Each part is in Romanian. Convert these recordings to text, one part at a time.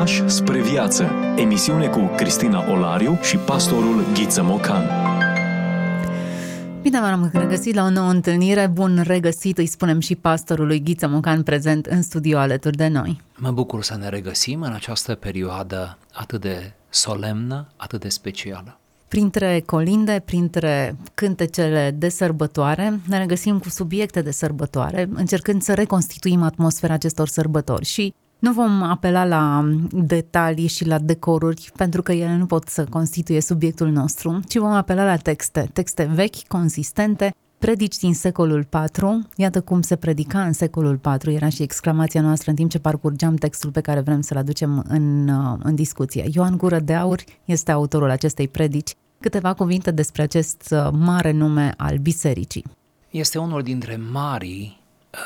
Pași spre viață. Emisiune cu Cristina Olariu și pastorul Ghiță Mocan. Bine v-am regăsit la o nouă întâlnire. Bun regăsit, îi spunem și pastorului Ghiță Mocan prezent în studio alături de noi. Mă bucur să ne regăsim în această perioadă atât de solemnă, atât de specială. Printre colinde, printre cântecele de sărbătoare, ne regăsim cu subiecte de sărbătoare, încercând să reconstituim atmosfera acestor sărbători și nu vom apela la detalii și la decoruri, pentru că ele nu pot să constituie subiectul nostru, ci vom apela la texte, texte vechi, consistente, predici din secolul IV, iată cum se predica în secolul IV, era și exclamația noastră în timp ce parcurgeam textul pe care vrem să-l aducem în, în discuție. Ioan Gură de Aur este autorul acestei predici. Câteva cuvinte despre acest mare nume al bisericii. Este unul dintre marii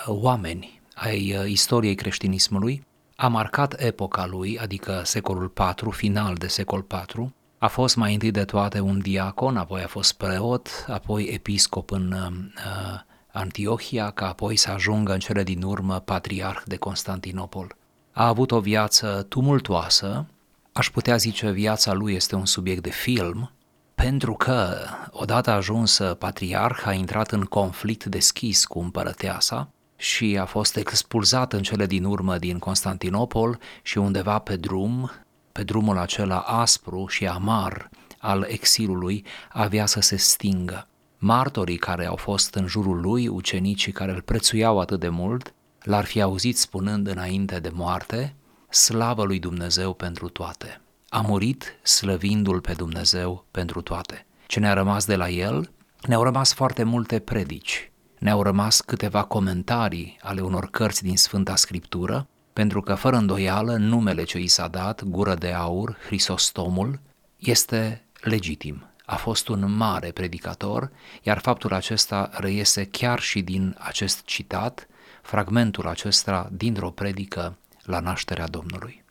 uh, oameni ai uh, istoriei creștinismului, a marcat epoca lui, adică secolul IV, final de secol IV, a fost mai întâi de toate un diacon, apoi a fost preot, apoi episcop în uh, Antiohia, ca apoi să ajungă în cele din urmă patriarh de Constantinopol. A avut o viață tumultoasă, aș putea zice viața lui este un subiect de film, pentru că odată ajuns patriarh a intrat în conflict deschis cu împărăteasa și a fost expulzat în cele din urmă din Constantinopol și undeva pe drum, pe drumul acela aspru și amar al exilului, avea să se stingă. Martorii care au fost în jurul lui, ucenicii care îl prețuiau atât de mult, l-ar fi auzit spunând înainte de moarte, slavă lui Dumnezeu pentru toate. A murit slăvindu-l pe Dumnezeu pentru toate. Ce ne-a rămas de la el? Ne-au rămas foarte multe predici, ne-au rămas câteva comentarii ale unor cărți din Sfânta Scriptură, pentru că, fără îndoială, numele ce i s-a dat, gură de aur, Hristostomul, este legitim. A fost un mare predicator, iar faptul acesta reiese chiar și din acest citat, fragmentul acesta dintr-o predică la nașterea Domnului.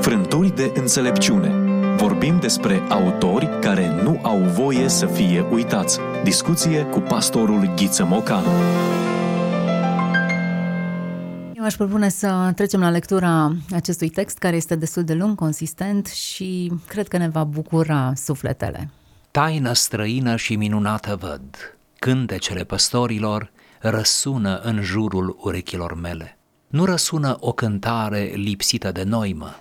Frânturi de înțelepciune Vorbim despre autori care nu au voie să fie uitați. Discuție cu pastorul Ghiță Mocan. Eu aș propune să trecem la lectura acestui text, care este destul de lung, consistent și cred că ne va bucura sufletele. Taină străină și minunată văd, cântecele păstorilor răsună în jurul urechilor mele. Nu răsună o cântare lipsită de noimă,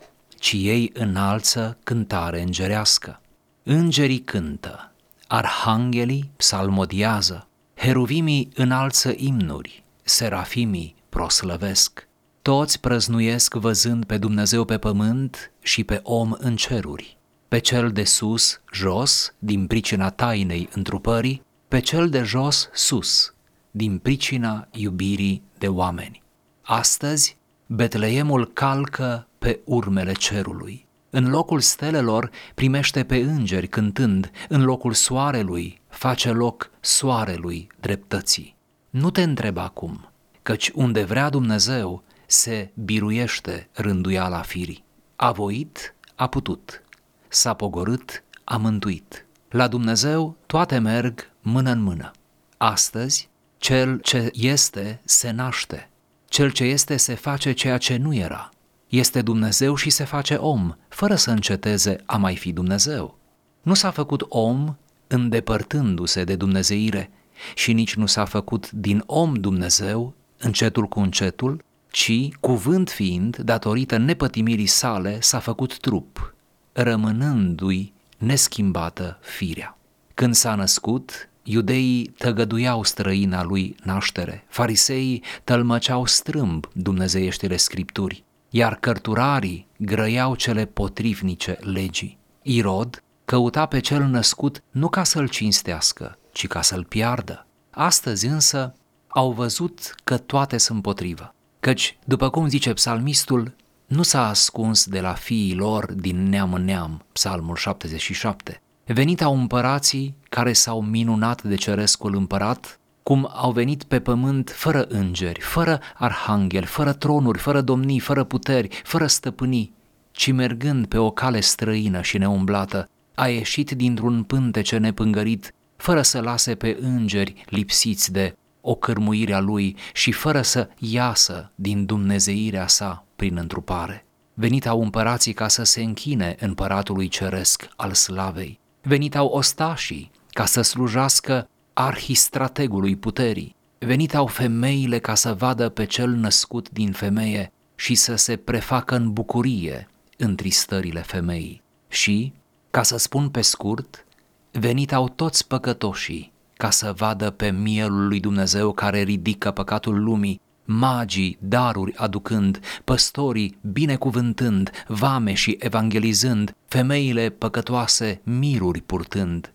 ci ei înalță cântare îngerească. Îngerii cântă, arhanghelii psalmodiază, heruvimii înalță imnuri, serafimii proslăvesc. Toți prăznuiesc văzând pe Dumnezeu pe pământ și pe om în ceruri, pe cel de sus jos, din pricina tainei întrupării, pe cel de jos sus, din pricina iubirii de oameni. Astăzi, Betleemul calcă pe urmele cerului. În locul stelelor primește pe îngeri cântând, în locul soarelui face loc soarelui dreptății. Nu te întreb acum, căci unde vrea Dumnezeu se biruiește rânduiala firii. A voit, a putut, s-a pogorât, a mântuit. La Dumnezeu toate merg mână în mână. Astăzi, cel ce este se naște, cel ce este se face ceea ce nu era, este Dumnezeu și se face om, fără să înceteze a mai fi Dumnezeu. Nu s-a făcut om îndepărtându-se de dumnezeire și nici nu s-a făcut din om Dumnezeu încetul cu încetul, ci, cuvânt fiind, datorită nepătimirii sale, s-a făcut trup, rămânându-i neschimbată firea. Când s-a născut, iudeii tăgăduiau străina lui naștere, fariseii tălmăceau strâmb dumnezeieștile scripturi, iar cărturarii grăiau cele potrivnice legii. Irod căuta pe cel născut nu ca să-l cinstească, ci ca să-l piardă. Astăzi însă au văzut că toate sunt potrivă, căci, după cum zice psalmistul, nu s-a ascuns de la fiii lor din neam în neam, psalmul 77. Venit au împărații care s-au minunat de cerescul împărat cum au venit pe pământ fără îngeri, fără arhanghel, fără tronuri, fără domnii, fără puteri, fără stăpânii, ci mergând pe o cale străină și neumblată, a ieșit dintr-un pântece nepângărit, fără să lase pe îngeri lipsiți de o cărmuire a lui și fără să iasă din dumnezeirea sa prin întrupare. venitau împărații ca să se închine împăratului ceresc al slavei, venitau ostașii ca să slujească arhistrategului puterii, venitau femeile ca să vadă pe cel născut din femeie și să se prefacă în bucurie în tristările femeii. Și, ca să spun pe scurt, venitau toți păcătoșii ca să vadă pe mielul lui Dumnezeu care ridică păcatul lumii, magii daruri aducând, păstorii binecuvântând, vame și evangelizând, femeile păcătoase miruri purtând,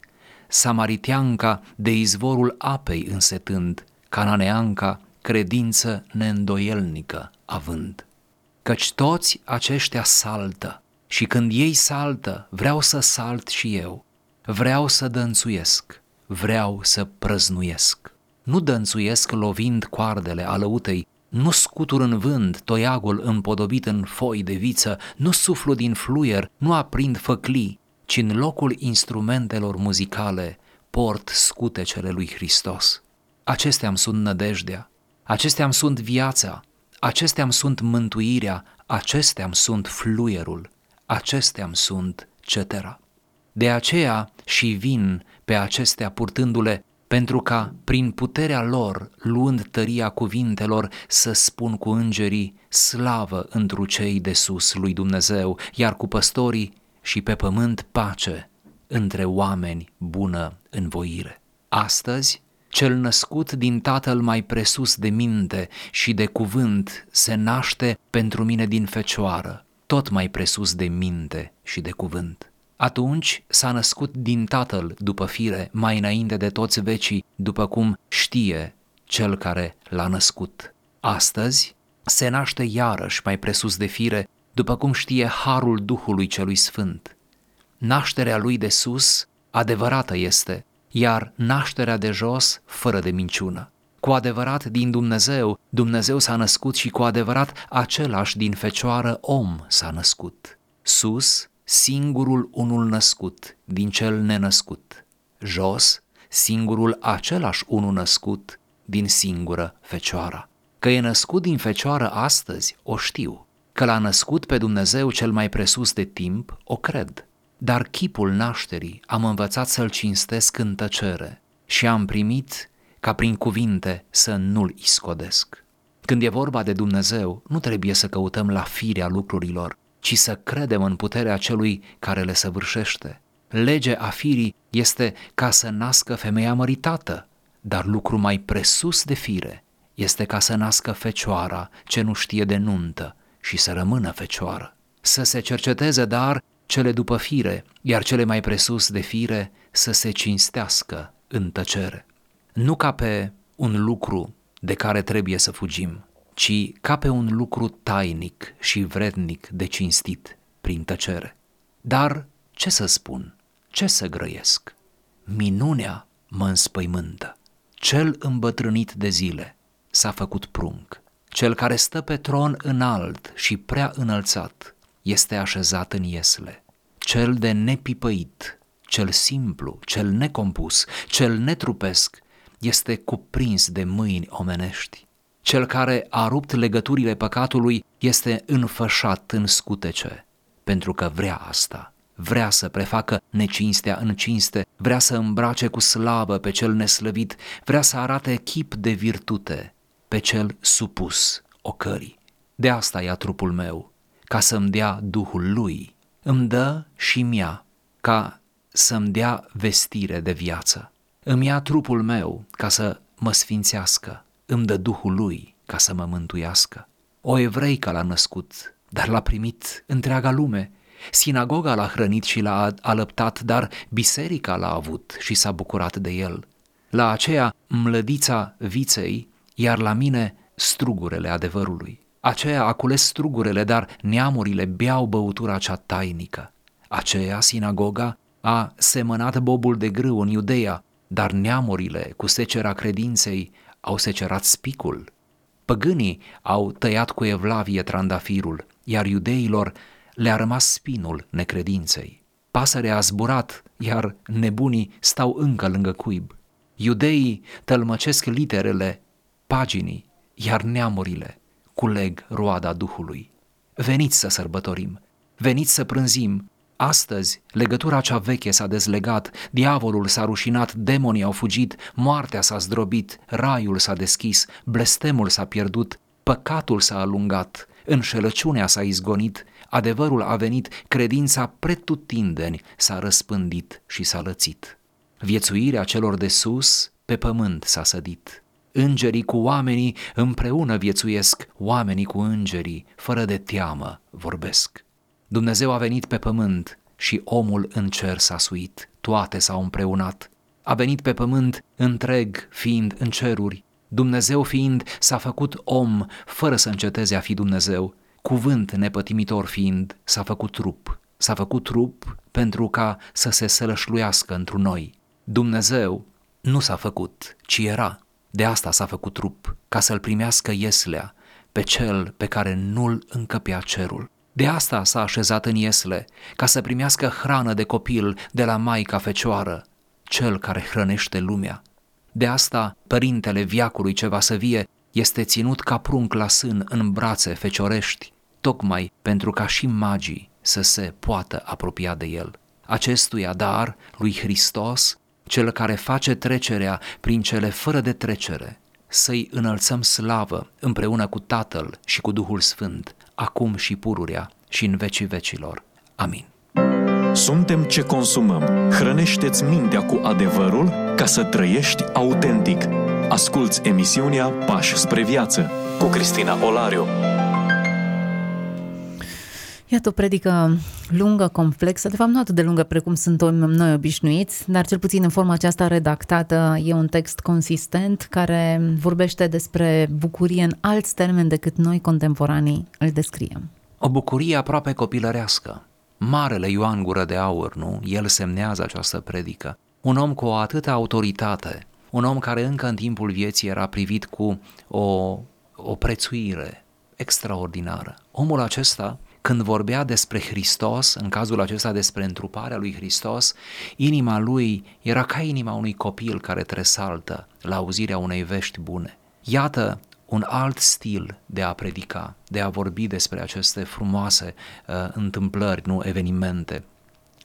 samaritianca de izvorul apei însetând, cananeanca credință neîndoielnică având. Căci toți aceștia saltă și când ei saltă, vreau să salt și eu, vreau să dănțuiesc, vreau să prăznuiesc. Nu dănțuiesc lovind coardele alăutei, nu scutur în vânt toiagul împodobit în foi de viță, nu suflu din fluier, nu aprind făclii, ci în locul instrumentelor muzicale port scutecele lui Hristos. Acestea îmi sunt nădejdea, acestea îmi sunt viața, acestea îmi sunt mântuirea, acestea îmi sunt fluierul, acestea îmi sunt cetera. De aceea și vin pe acestea purtându-le pentru ca, prin puterea lor, luând tăria cuvintelor, să spun cu îngerii slavă întru cei de sus lui Dumnezeu, iar cu păstorii și pe pământ pace între oameni bună învoire. Astăzi, cel născut din Tatăl mai presus de minte și de cuvânt se naște pentru mine din fecioară, tot mai presus de minte și de cuvânt. Atunci s-a născut din Tatăl după fire, mai înainte de toți vecii, după cum știe cel care l-a născut. Astăzi se naște iarăși mai presus de fire, după cum știe harul Duhului celui Sfânt. Nașterea lui de sus adevărată este, iar nașterea de jos fără de minciună. Cu adevărat din Dumnezeu, Dumnezeu s-a născut și cu adevărat același din fecioară om s-a născut. Sus, singurul unul născut din cel nenăscut. Jos, singurul același unul născut din singură fecioară. Că e născut din fecioară astăzi, o știu. Că l-a născut pe Dumnezeu cel mai presus de timp, o cred. Dar chipul nașterii am învățat să-l cinstesc în tăcere și am primit ca prin cuvinte să nu-l iscodesc. Când e vorba de Dumnezeu, nu trebuie să căutăm la firea lucrurilor, ci să credem în puterea celui care le săvârșește. Legea a firii este ca să nască femeia măritată, dar lucru mai presus de fire este ca să nască fecioara ce nu știe de nuntă și să rămână fecioară. Să se cerceteze, dar, cele după fire, iar cele mai presus de fire să se cinstească în tăcere. Nu ca pe un lucru de care trebuie să fugim, ci ca pe un lucru tainic și vrednic de cinstit prin tăcere. Dar ce să spun? Ce să grăiesc? Minunea mă înspăimântă. Cel îmbătrânit de zile s-a făcut prunc. Cel care stă pe tron înalt și prea înălțat este așezat în iesle. Cel de nepipăit, cel simplu, cel necompus, cel netrupesc, este cuprins de mâini omenești. Cel care a rupt legăturile păcatului este înfășat în scutece, pentru că vrea asta. Vrea să prefacă necinstea în cinste, vrea să îmbrace cu slavă pe cel neslăvit, vrea să arate chip de virtute pe cel supus ocării. De asta ia trupul meu, ca să-mi dea Duhul lui. Îmi dă și mia, ca să-mi dea vestire de viață. Îmi ia trupul meu ca să mă sfințească, îmi dă Duhul lui ca să mă mântuiască. O evreică l-a născut, dar l-a primit întreaga lume. Sinagoga l-a hrănit și l-a alăptat, dar biserica l-a avut și s-a bucurat de el. La aceea mlădița viței, iar la mine strugurele adevărului. Aceea a cules strugurele, dar neamurile beau băutura cea tainică. Aceea, sinagoga, a semănat bobul de grâu în Iudeea, dar neamurile, cu secera credinței, au secerat spicul. Păgânii au tăiat cu evlavie trandafirul, iar iudeilor le-a rămas spinul necredinței. Pasărea a zburat, iar nebunii stau încă lângă cuib. Iudeii tălmăcesc literele paginii, iar neamurile culeg roada Duhului. veniți să sărbătorim, veniți să prânzim. Astăzi, legătura cea veche s-a dezlegat, diavolul s-a rușinat, demonii au fugit, moartea s-a zdrobit, raiul s-a deschis, blestemul s-a pierdut, păcatul s-a alungat, înșelăciunea s-a izgonit, adevărul a venit, credința pretutindeni s-a răspândit și s-a lățit. Viețuirea celor de sus pe pământ s-a sădit. Îngerii cu oamenii împreună viețuiesc, oamenii cu îngerii, fără de teamă, vorbesc. Dumnezeu a venit pe pământ și omul în cer s-a suit, toate s-au împreunat. A venit pe pământ întreg, fiind în ceruri, Dumnezeu fiind s-a făcut om fără să înceteze a fi Dumnezeu, cuvânt nepătimitor fiind s-a făcut trup, s-a făcut trup pentru ca să se sălășluiască într noi. Dumnezeu nu s-a făcut, ci era. De asta s-a făcut trup, ca să-l primească Ieslea, pe cel pe care nu-l încăpea cerul. De asta s-a așezat în Iesle, ca să primească hrană de copil de la Maica Fecioară, cel care hrănește lumea. De asta, părintele viacului ce va să vie este ținut ca prunc la sân în brațe feciorești, tocmai pentru ca și magii să se poată apropia de el. Acestuia dar, lui Hristos, cel care face trecerea prin cele fără de trecere, să-i înălțăm slavă împreună cu Tatăl și cu Duhul Sfânt, acum și pururea și în vecii vecilor. Amin. Suntem ce consumăm. Hrănește-ți mintea cu adevărul ca să trăiești autentic. Asculți emisiunea Pași spre viață cu Cristina Olariu. Iată o predică lungă, complexă, de fapt nu atât de lungă precum sunt noi obișnuiți, dar cel puțin în forma aceasta redactată e un text consistent care vorbește despre bucurie în alți termeni decât noi contemporanii îl descriem. O bucurie aproape copilărească. Marele Ioan Gură de Aur, nu? El semnează această predică. Un om cu o atâta autoritate, un om care încă în timpul vieții era privit cu o, o prețuire extraordinară. Omul acesta când vorbea despre Hristos, în cazul acesta despre întruparea lui Hristos, inima lui era ca inima unui copil care tresaltă la auzirea unei vești bune. Iată un alt stil de a predica, de a vorbi despre aceste frumoase uh, întâmplări, nu evenimente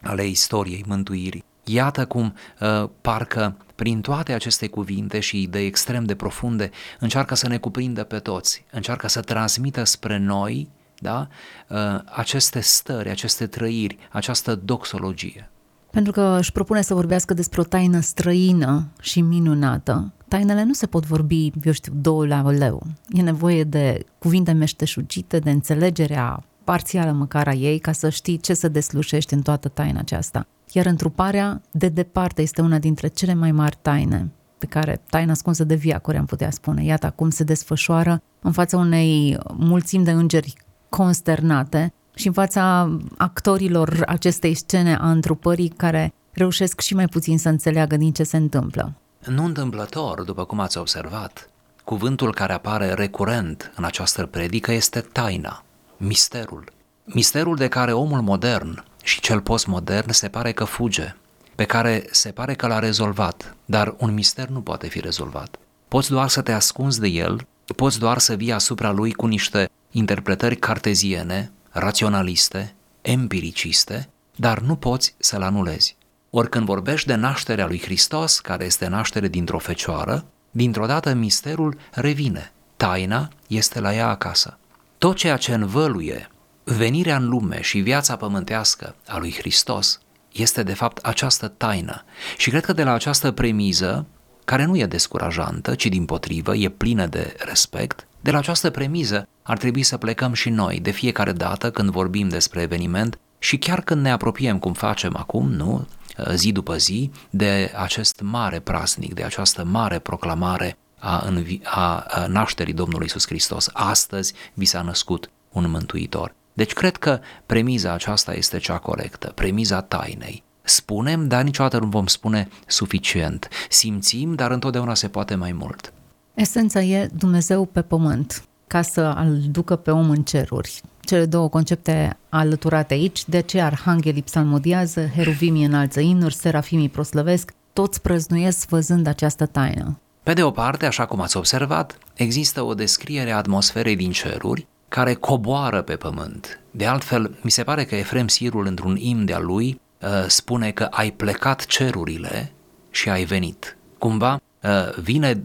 ale istoriei mântuirii. Iată cum uh, parcă prin toate aceste cuvinte și idei extrem de profunde încearcă să ne cuprindă pe toți, încearcă să transmită spre noi da? Uh, aceste stări, aceste trăiri, această doxologie. Pentru că își propune să vorbească despre o taină străină și minunată. Tainele nu se pot vorbi, eu știu, două la leu. E nevoie de cuvinte meșteșugite, de înțelegerea parțială măcar a ei, ca să știi ce se deslușește în toată taina aceasta. Iar întruparea, de departe, este una dintre cele mai mari taine pe care taina ascunsă de viacuri, am putea spune. Iată acum se desfășoară în fața unei mulțimi de îngeri consternate și în fața actorilor acestei scene a întrupării care reușesc și mai puțin să înțeleagă din ce se întâmplă. Nu întâmplător, după cum ați observat, cuvântul care apare recurent în această predică este taina, misterul. Misterul de care omul modern și cel postmodern se pare că fuge, pe care se pare că l-a rezolvat, dar un mister nu poate fi rezolvat. Poți doar să te ascunzi de el, poți doar să vii asupra lui cu niște interpretări carteziene, raționaliste, empiriciste, dar nu poți să-l anulezi. Ori când vorbești de nașterea lui Hristos, care este naștere dintr-o fecioară, dintr-o dată misterul revine. Taina este la ea acasă. Tot ceea ce învăluie venirea în lume și viața pământească a lui Hristos este de fapt această taină. Și cred că de la această premiză, care nu e descurajantă, ci din potrivă e plină de respect, de la această premiză ar trebui să plecăm și noi de fiecare dată când vorbim despre eveniment și chiar când ne apropiem, cum facem acum, nu, zi după zi, de acest mare prasnic, de această mare proclamare a, învi- a, a nașterii Domnului Isus Hristos. Astăzi vi s-a născut un mântuitor. Deci cred că premiza aceasta este cea corectă, premiza tainei. Spunem, dar niciodată nu vom spune suficient. Simțim, dar întotdeauna se poate mai mult. Esența e Dumnezeu pe pământ, ca să-l ducă pe om în ceruri. Cele două concepte alăturate aici, de aceea arhanghelii psalmodiază, heruvimii înalță inuri, serafimii proslăvesc, toți prăznuiesc văzând această taină. Pe de o parte, așa cum ați observat, există o descriere a atmosferei din ceruri, care coboară pe pământ. De altfel, mi se pare că Efrem Sirul, într-un imn de-al lui, uh, spune că ai plecat cerurile și ai venit. Cumva uh, vine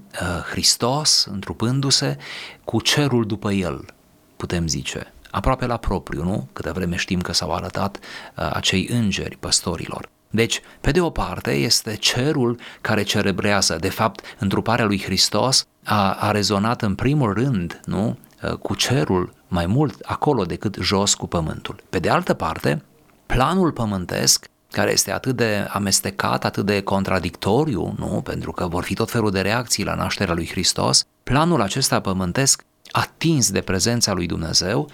Hristos, întrupându-se, cu cerul după el, putem zice aproape la propriu, nu? Câte vreme știm că s-au arătat uh, acei îngeri păstorilor. Deci, pe de o parte, este cerul care cerebrează. De fapt, întruparea lui Hristos a, a rezonat în primul rând, nu? Uh, cu cerul mai mult acolo decât jos cu pământul. Pe de altă parte, planul pământesc care este atât de amestecat, atât de contradictoriu, nu? Pentru că vor fi tot felul de reacții la nașterea lui Hristos, planul acesta pământesc atins de prezența lui Dumnezeu,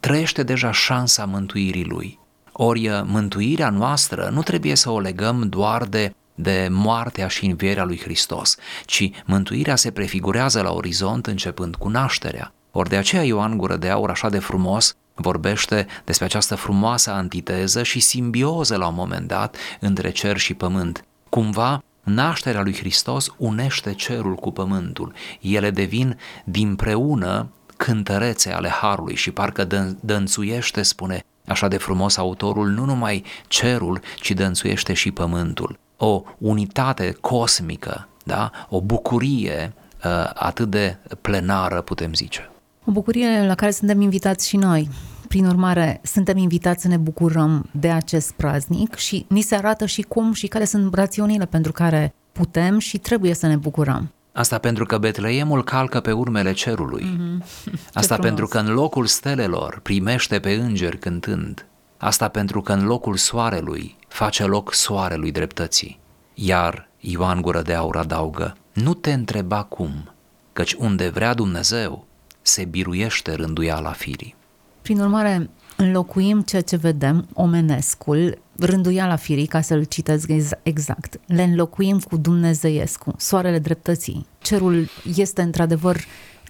trăiește deja șansa mântuirii lui. Ori uh, mântuirea noastră nu trebuie să o legăm doar de de moartea și învierea lui Hristos, ci mântuirea se prefigurează la orizont începând cu nașterea. Ori de aceea Ioan Gură de Aur așa de frumos vorbește despre această frumoasă antiteză și simbioză la un moment dat între cer și pământ. Cumva, nașterea lui Hristos unește cerul cu pământul. Ele devin dinpreună cântărețe ale Harului și parcă dă- dănțuiește, spune așa de frumos autorul, nu numai cerul, ci dănțuiește și pământul. O unitate cosmică, da? o bucurie uh, atât de plenară, putem zice. O bucurie la care suntem invitați și noi. Prin urmare, suntem invitați să ne bucurăm de acest praznic și ni se arată și cum și care sunt rațiunile pentru care putem și trebuie să ne bucurăm. Asta pentru că Betleemul calcă pe urmele cerului. Mm-hmm. Asta pentru că în locul stelelor primește pe îngeri cântând. Asta pentru că în locul soarelui face loc soarelui dreptății. Iar Ioan Gură de Aur adaugă, nu te întreba cum, căci unde vrea Dumnezeu, se biruiește rânduiala firii. Prin urmare, înlocuim ceea ce vedem, omenescul, rânduiala firii, ca să-l citesc exact, le înlocuim cu Dumnezeiescu, soarele dreptății. Cerul este într-adevăr,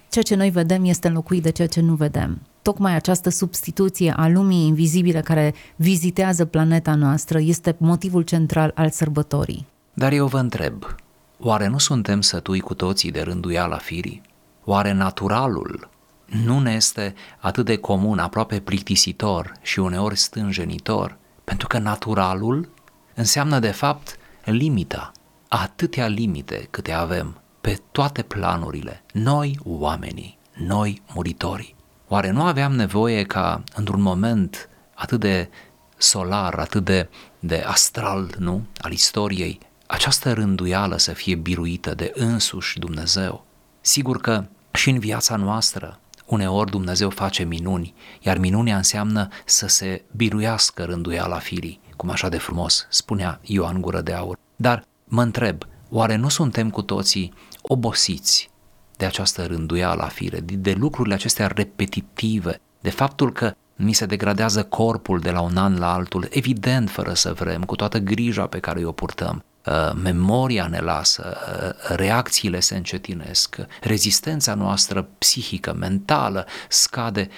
ceea ce noi vedem este înlocuit de ceea ce nu vedem. Tocmai această substituție a lumii invizibile care vizitează planeta noastră este motivul central al sărbătorii. Dar eu vă întreb, oare nu suntem sătui cu toții de rânduiala firii? Oare naturalul nu ne este atât de comun, aproape plictisitor și uneori stânjenitor, pentru că naturalul înseamnă de fapt limita, atâtea limite câte avem pe toate planurile, noi oamenii, noi muritorii. Oare nu aveam nevoie ca într-un moment atât de solar, atât de, de astral, nu, al istoriei, această rânduială să fie biruită de însuși Dumnezeu? Sigur că și în viața noastră Uneori Dumnezeu face minuni, iar minunea înseamnă să se biruiască rânduiala firii, cum așa de frumos spunea Ioan Gură de Aur. Dar mă întreb, oare nu suntem cu toții obosiți de această rânduială a fire, de lucrurile acestea repetitive, de faptul că mi se degradează corpul de la un an la altul, evident fără să vrem, cu toată grija pe care o purtăm, Uh, memoria ne lasă, uh, reacțiile se încetinesc, rezistența noastră psihică, mentală scade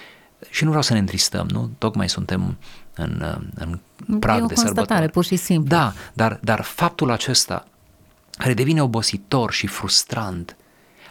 și nu vreau să ne întristăm, nu? Tocmai suntem în, uh, în prag e o de sărbătoare. pur și simplu. Da, dar, dar faptul acesta care devine obositor și frustrant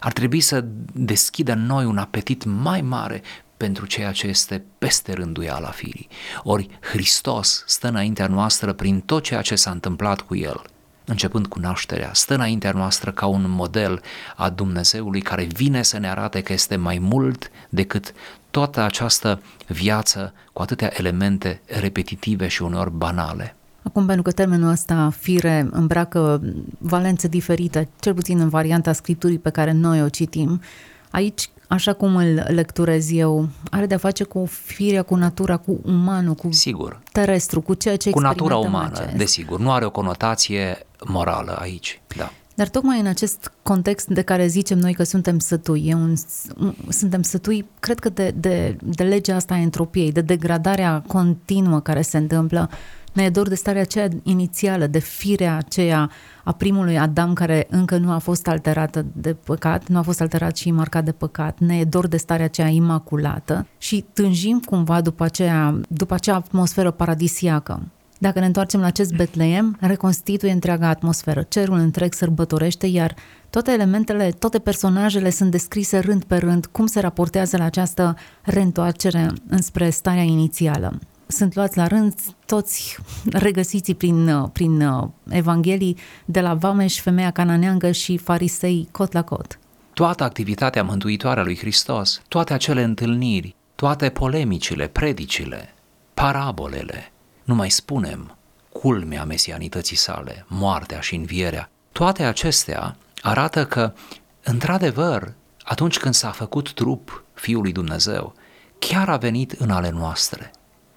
ar trebui să deschidă în noi un apetit mai mare pentru ceea ce este peste rânduiala firii. Ori Hristos stă înaintea noastră prin tot ceea ce s-a întâmplat cu El – începând cu nașterea, stă înaintea noastră ca un model a Dumnezeului care vine să ne arate că este mai mult decât toată această viață cu atâtea elemente repetitive și uneori banale. Acum, pentru că termenul ăsta, fire, îmbracă valențe diferite, cel puțin în varianta scripturii pe care noi o citim, aici așa cum îl lecturez eu, are de-a face cu firea, cu natura, cu umanul, cu Sigur. terestru, cu ceea ce Cu natura umană, acest. desigur. Nu are o conotație morală aici, da. Dar tocmai în acest context de care zicem noi că suntem sătui, e un, suntem sătui, cred că de, de, de legea asta a entropiei, de degradarea continuă care se întâmplă ne e dor de starea aceea inițială, de firea aceea a primului Adam care încă nu a fost alterată de păcat, nu a fost alterat și marcat de păcat. Ne e dor de starea aceea imaculată și tânjim cumva după aceea, după acea atmosferă paradisiacă. Dacă ne întoarcem la acest Betleem, reconstituie întreaga atmosferă, cerul întreg sărbătorește, iar toate elementele, toate personajele sunt descrise rând pe rând, cum se raportează la această reîntoarcere înspre starea inițială. Sunt luați la rând toți regăsiți prin, prin Evanghelii de la Vameș, femeia cananeangă și farisei cot la cot. Toată activitatea mântuitoare a lui Hristos, toate acele întâlniri, toate polemicile, predicile, parabolele, nu mai spunem culmea mesianității sale, moartea și învierea, toate acestea arată că, într-adevăr, atunci când s-a făcut trup Fiul lui Dumnezeu, chiar a venit în ale noastre,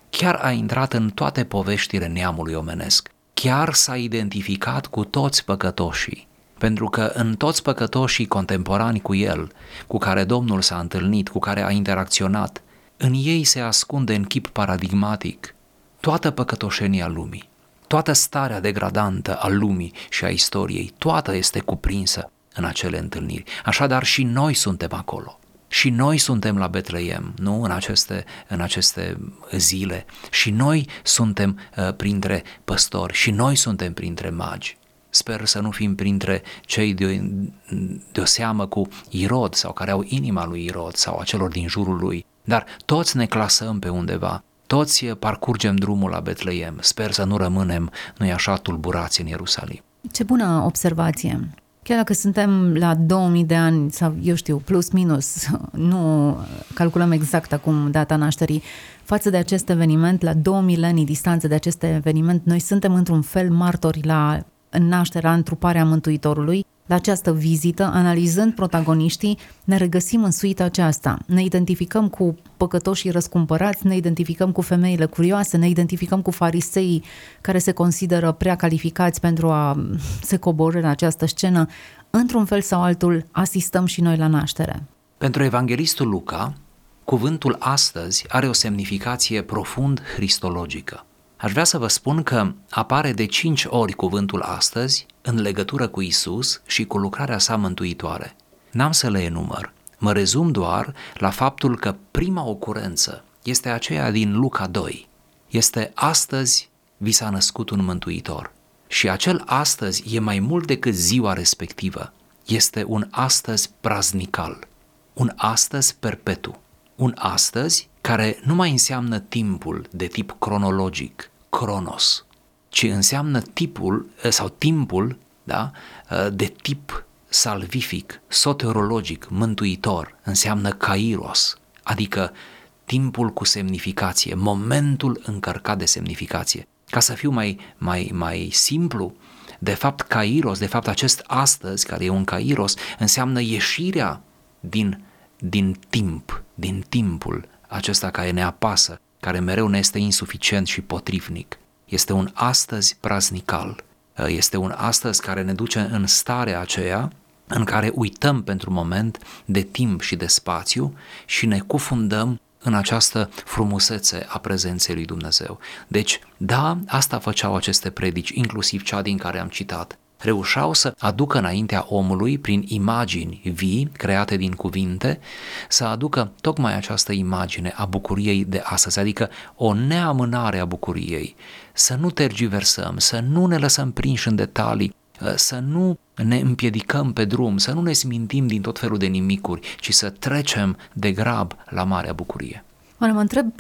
chiar a intrat în toate poveștile neamului omenesc, chiar s-a identificat cu toți păcătoșii, pentru că în toți păcătoșii contemporani cu el, cu care Domnul s-a întâlnit, cu care a interacționat, în ei se ascunde în chip paradigmatic toată păcătoșenia lumii, toată starea degradantă a lumii și a istoriei, toată este cuprinsă în acele întâlniri. Așadar și noi suntem acolo. Și noi suntem la Betleem, nu în aceste, în aceste zile. Și noi suntem uh, printre păstori, și noi suntem printre magi. Sper să nu fim printre cei de, de o seamă cu Irod sau care au inima lui Irod sau a celor din jurul lui, dar toți ne clasăm pe undeva, toți parcurgem drumul la Betleem. Sper să nu rămânem, nu-i așa, tulburați în Ierusalim. Ce bună observație! Chiar dacă suntem la 2000 de ani sau, eu știu, plus minus, nu calculăm exact acum data nașterii, față de acest eveniment, la două milenii distanță de acest eveniment, noi suntem într-un fel martori la nașterea, întruparea Mântuitorului, la această vizită, analizând protagoniștii, ne regăsim în suita aceasta. Ne identificăm cu păcătoșii răscumpărați, ne identificăm cu femeile curioase, ne identificăm cu fariseii care se consideră prea calificați pentru a se coborâ în această scenă. Într-un fel sau altul, asistăm și noi la naștere. Pentru evanghelistul Luca, cuvântul astăzi are o semnificație profund cristologică. Aș vrea să vă spun că apare de cinci ori cuvântul astăzi în legătură cu Isus și cu lucrarea sa mântuitoare. N-am să le enumăr, mă rezum doar la faptul că prima ocurență este aceea din Luca 2. Este astăzi vi s-a născut un mântuitor. Și acel astăzi e mai mult decât ziua respectivă. Este un astăzi praznical, un astăzi perpetu, un astăzi care nu mai înseamnă timpul de tip cronologic, cronos, ci înseamnă tipul eh, sau timpul da, eh, de tip salvific, soterologic, mântuitor, înseamnă kairos, adică timpul cu semnificație, momentul încărcat de semnificație. Ca să fiu mai, mai, mai simplu, de fapt kairos, de fapt acest astăzi, care e un kairos, înseamnă ieșirea din, din timp, din timpul acesta care ne apasă, care mereu ne este insuficient și potrivnic. Este un astăzi praznical, este un astăzi care ne duce în starea aceea în care uităm pentru moment de timp și de spațiu și ne cufundăm în această frumusețe a prezenței lui Dumnezeu. Deci, da, asta făceau aceste predici, inclusiv cea din care am citat reușeau să aducă înaintea omului, prin imagini vii, create din cuvinte, să aducă tocmai această imagine a bucuriei de astăzi, adică o neamânare a bucuriei, să nu tergiversăm, să nu ne lăsăm prinși în detalii, să nu ne împiedicăm pe drum, să nu ne smintim din tot felul de nimicuri, ci să trecem de grab la marea bucurie. Oare mă întreb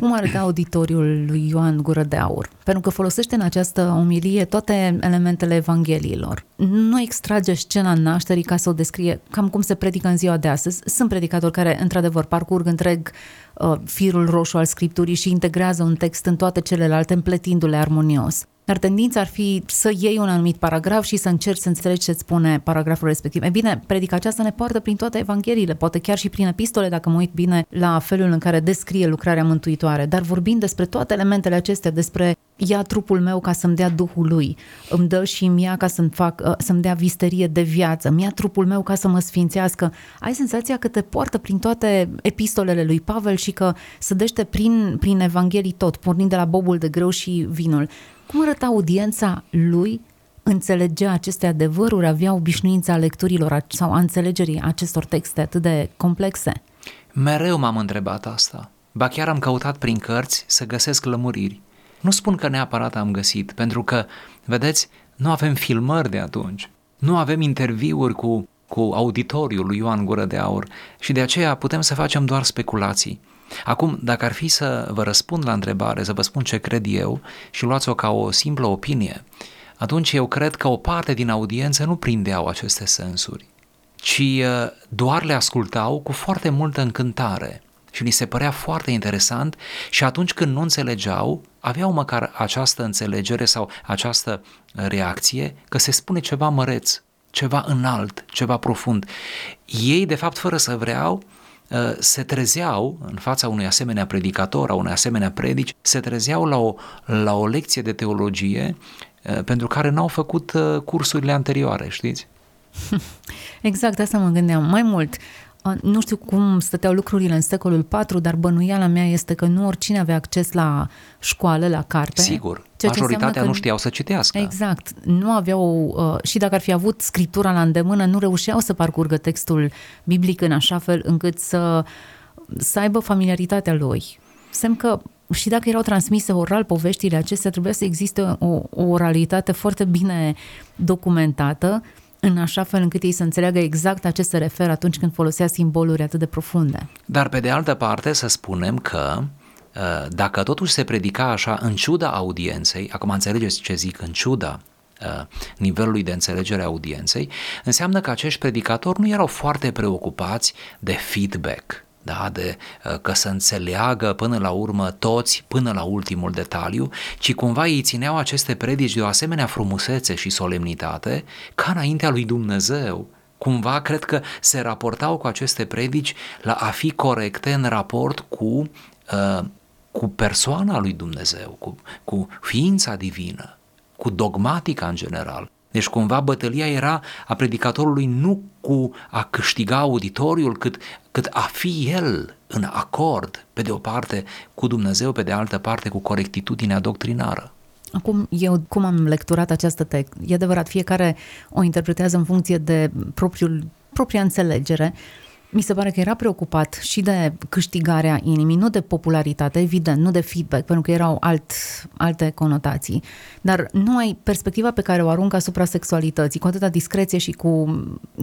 cum arăta auditoriul lui Ioan Gură de Aur, pentru că folosește în această omilie toate elementele Evangheliilor. Nu extrage scena nașterii ca să o descrie cam cum se predică în ziua de astăzi. Sunt predicatori care, într-adevăr, parcurg întreg uh, firul roșu al Scripturii și integrează un text în toate celelalte, împletindu-le armonios. Dar tendința ar fi să iei un anumit paragraf și să încerci să înțelegi ce spune paragraful respectiv. E bine, predica aceasta ne poartă prin toate evangheliile, poate chiar și prin epistole, dacă mă uit bine la felul în care descrie lucrarea mântuitoare, dar vorbind despre toate elementele acestea, despre ia trupul meu ca să-mi dea Duhul lui, îmi dă și mia ca să-mi, fac, uh, să-mi dea visterie de viață, mi-a trupul meu ca să mă sfințească. Ai senzația că te poartă prin toate epistolele lui Pavel și că sădește prin, prin Evanghelii tot, pornind de la bobul de greu și vinul. Cum arăta audiența lui? Înțelegea aceste adevăruri? Avea obișnuința lecturilor sau a înțelegerii acestor texte atât de complexe? Mereu m-am întrebat asta. Ba chiar am căutat prin cărți să găsesc lămuriri. Nu spun că neapărat am găsit, pentru că, vedeți, nu avem filmări de atunci, nu avem interviuri cu, cu auditoriul lui Ioan Gură de Aur și de aceea putem să facem doar speculații. Acum, dacă ar fi să vă răspund la întrebare, să vă spun ce cred eu și luați-o ca o simplă opinie, atunci eu cred că o parte din audiență nu prindeau aceste sensuri, ci uh, doar le ascultau cu foarte multă încântare și li se părea foarte interesant și atunci când nu înțelegeau, aveau măcar această înțelegere sau această reacție că se spune ceva măreț, ceva înalt, ceva profund. Ei, de fapt, fără să vreau, uh, se trezeau în fața unui asemenea predicator, a unei asemenea predici, se trezeau la o, la o lecție de teologie uh, pentru care n-au făcut uh, cursurile anterioare, știți? Exact, asta mă gândeam. Mai mult, nu știu cum stăteau lucrurile în secolul IV, dar bănuiala mea este că nu oricine avea acces la școală, la carte. Sigur, majoritatea nu știau să citească. Exact, nu aveau, uh, și dacă ar fi avut scriptura la îndemână, nu reușeau să parcurgă textul biblic în așa fel încât să, să aibă familiaritatea lui. Semn că și dacă erau transmise oral poveștile acestea, trebuia să existe o, o oralitate foarte bine documentată, în așa fel încât ei să înțeleagă exact la ce se referă atunci când folosea simboluri atât de profunde. Dar pe de altă parte să spunem că uh, dacă totuși se predica așa în ciuda audienței, acum înțelegeți ce zic, în ciuda uh, nivelului de înțelegere a audienței, înseamnă că acești predicatori nu erau foarte preocupați de feedback, da, de uh, că să înțeleagă până la urmă toți, până la ultimul detaliu, ci cumva ei țineau aceste predici de o asemenea frumusețe și solemnitate ca înaintea lui Dumnezeu. Cumva cred că se raportau cu aceste predici la a fi corecte în raport cu, uh, cu persoana lui Dumnezeu, cu, cu ființa divină, cu dogmatica în general. Deci cumva bătălia era a predicatorului nu cu a câștiga auditoriul, cât, cât a fi el în acord, pe de o parte cu Dumnezeu, pe de altă parte cu corectitudinea doctrinară. Acum, eu cum am lecturat această text, e adevărat, fiecare o interpretează în funcție de propriul, propria înțelegere, mi se pare că era preocupat și de câștigarea inimii, nu de popularitate, evident, nu de feedback, pentru că erau alt, alte conotații, dar nu ai perspectiva pe care o aruncă asupra sexualității, cu atâta discreție și cu,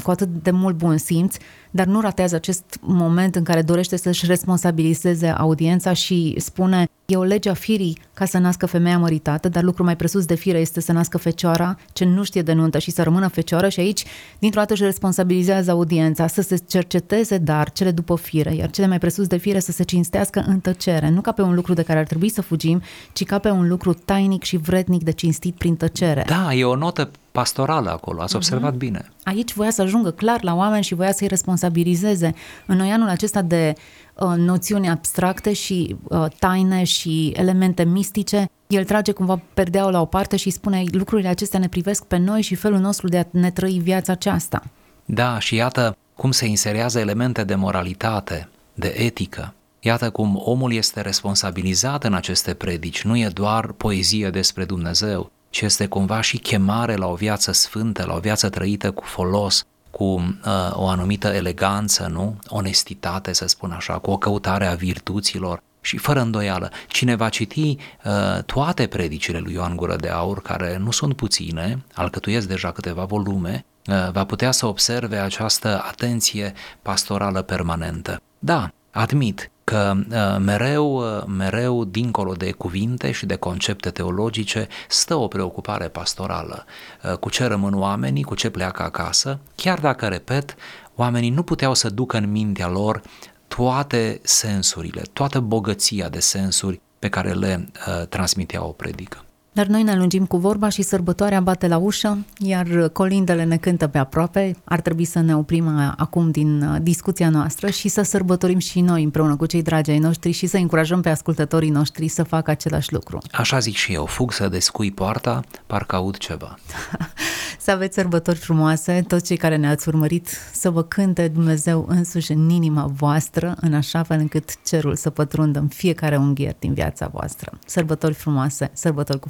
cu atât de mult bun simț, dar nu ratează acest moment în care dorește să-și responsabilizeze audiența și spune e o lege a firii ca să nască femeia măritată, dar lucru mai presus de fire este să nască fecioara ce nu știe de nuntă și să rămână fecioară și aici, dintr-o dată, își responsabilizează audiența să se cerceteze, dar cele după fire, iar cele mai presus de fire să se cinstească în tăcere, nu ca pe un lucru de care ar trebui să fugim, ci ca pe un lucru tainic și vrednic de cinstit prin tăcere. Da, e o notă pastorală acolo, ați observat uh-huh. bine. Aici voia să ajungă clar la oameni și voia să-i responsabilizeze. În anul acesta de uh, noțiuni abstracte și uh, taine și elemente mistice, el trage cumva perdeaua la o parte și spune lucrurile acestea ne privesc pe noi și felul nostru de a ne trăi viața aceasta. Da, și iată cum se inserează elemente de moralitate, de etică. Iată cum omul este responsabilizat în aceste predici, nu e doar poezie despre Dumnezeu, ci este cumva și chemare la o viață sfântă, la o viață trăită cu folos, cu uh, o anumită eleganță, nu? Onestitate, să spun așa, cu o căutare a virtuților. Și fără îndoială, cine va citi uh, toate predicile lui Ioan Gură de Aur, care nu sunt puține, alcătuiesc deja câteva volume, uh, va putea să observe această atenție pastorală permanentă. Da, admit, că uh, mereu, uh, mereu, dincolo de cuvinte și de concepte teologice, stă o preocupare pastorală. Uh, cu ce rămân oamenii, cu ce pleacă acasă, chiar dacă, repet, oamenii nu puteau să ducă în mintea lor toate sensurile, toată bogăția de sensuri pe care le uh, transmitea o predică. Dar noi ne lungim cu vorba și sărbătoarea bate la ușă, iar colindele ne cântă pe aproape. Ar trebui să ne oprim acum din uh, discuția noastră și să sărbătorim și noi împreună cu cei dragi ai noștri și să încurajăm pe ascultătorii noștri să facă același lucru. Așa zic și eu, fug să descui poarta, parcă aud ceva. să aveți sărbători frumoase, toți cei care ne-ați urmărit, să vă cânte Dumnezeu însuși în inima voastră, în așa fel încât cerul să pătrundă în fiecare unghier din viața voastră. Sărbători frumoase, sărbători cu